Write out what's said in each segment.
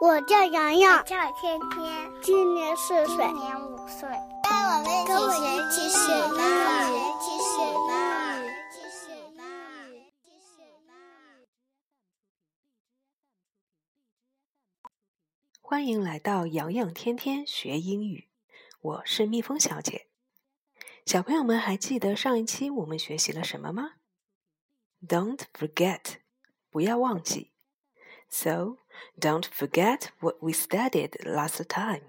我叫洋洋，叫天天，今年四岁，今年五岁。跟我们一起学英语，一起学英语，一起学英语。欢迎来到洋洋天天学英语，我是蜜蜂小姐。小朋友们还记得上一期我们学习了什么吗？Don't forget，不要忘记。So don't forget what we studied last time.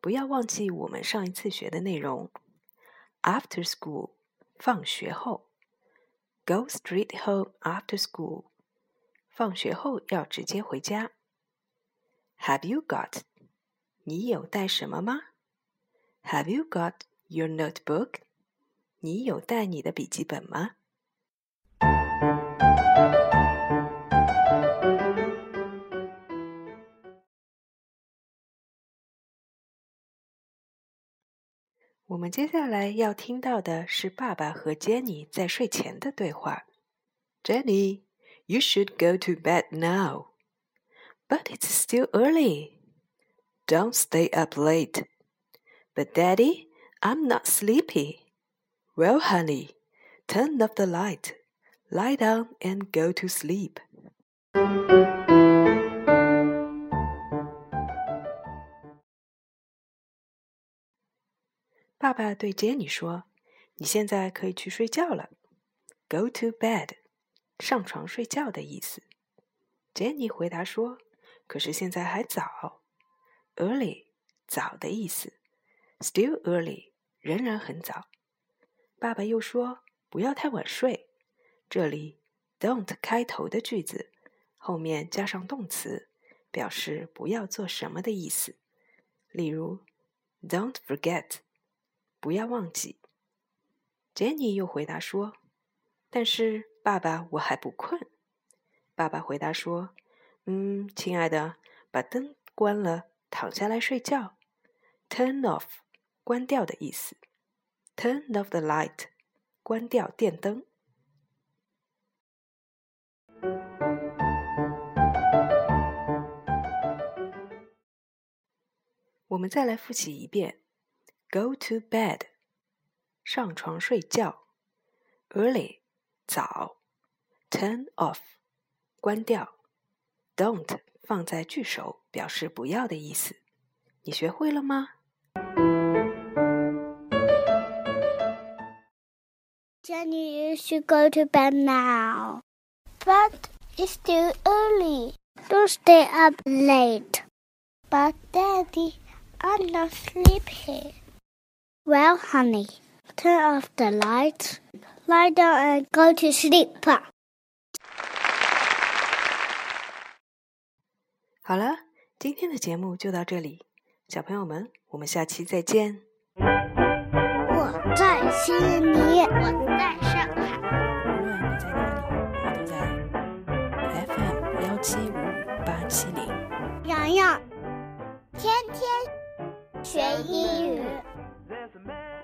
不要忘记我们上一次学的内容。After school，放学后。Go straight home after school，放学后要直接回家。Have you got？你有带什么吗？Have you got your notebook？你有带你的笔记本吗？ 我们接下来要听到的是爸爸和 Jenny 在睡前的对话。Jenny, you should go to bed now. But it's still early. Don't stay up late. But Daddy, I'm not sleepy. Well, honey, turn off the light, lie down and go to sleep. 爸爸对 Jenny 说：“你现在可以去睡觉了。”Go to bed，上床睡觉的意思。Jenny 回答说：“可是现在还早。”Early，早的意思。Still early，仍然很早。爸爸又说：“不要太晚睡。”这里 don't 开头的句子后面加上动词，表示不要做什么的意思。例如：“Don't forget。”不要忘记。Jenny 又回答说：“但是爸爸，我还不困。”爸爸回答说：“嗯，亲爱的，把灯关了，躺下来睡觉。Turn off，关掉的意思。Turn off the light，关掉电灯。”我们再来复习一遍。Go to bed，上床睡觉。Early，早。Turn off，关掉。Don't 放在句首，表示不要的意思。你学会了吗？Jenny, you should go to bed now. But it's still early. Don't stay up late. But Daddy, I'm not sleepy. Well, honey, turn off the lights, lie down and go to sleep. 好了，今天的节目就到这里，小朋友们，我们下期再见。我在悉尼，我在上海。无论你在哪里，我都在 FM 幺七五八七零。洋洋，天天学英语。There's a man.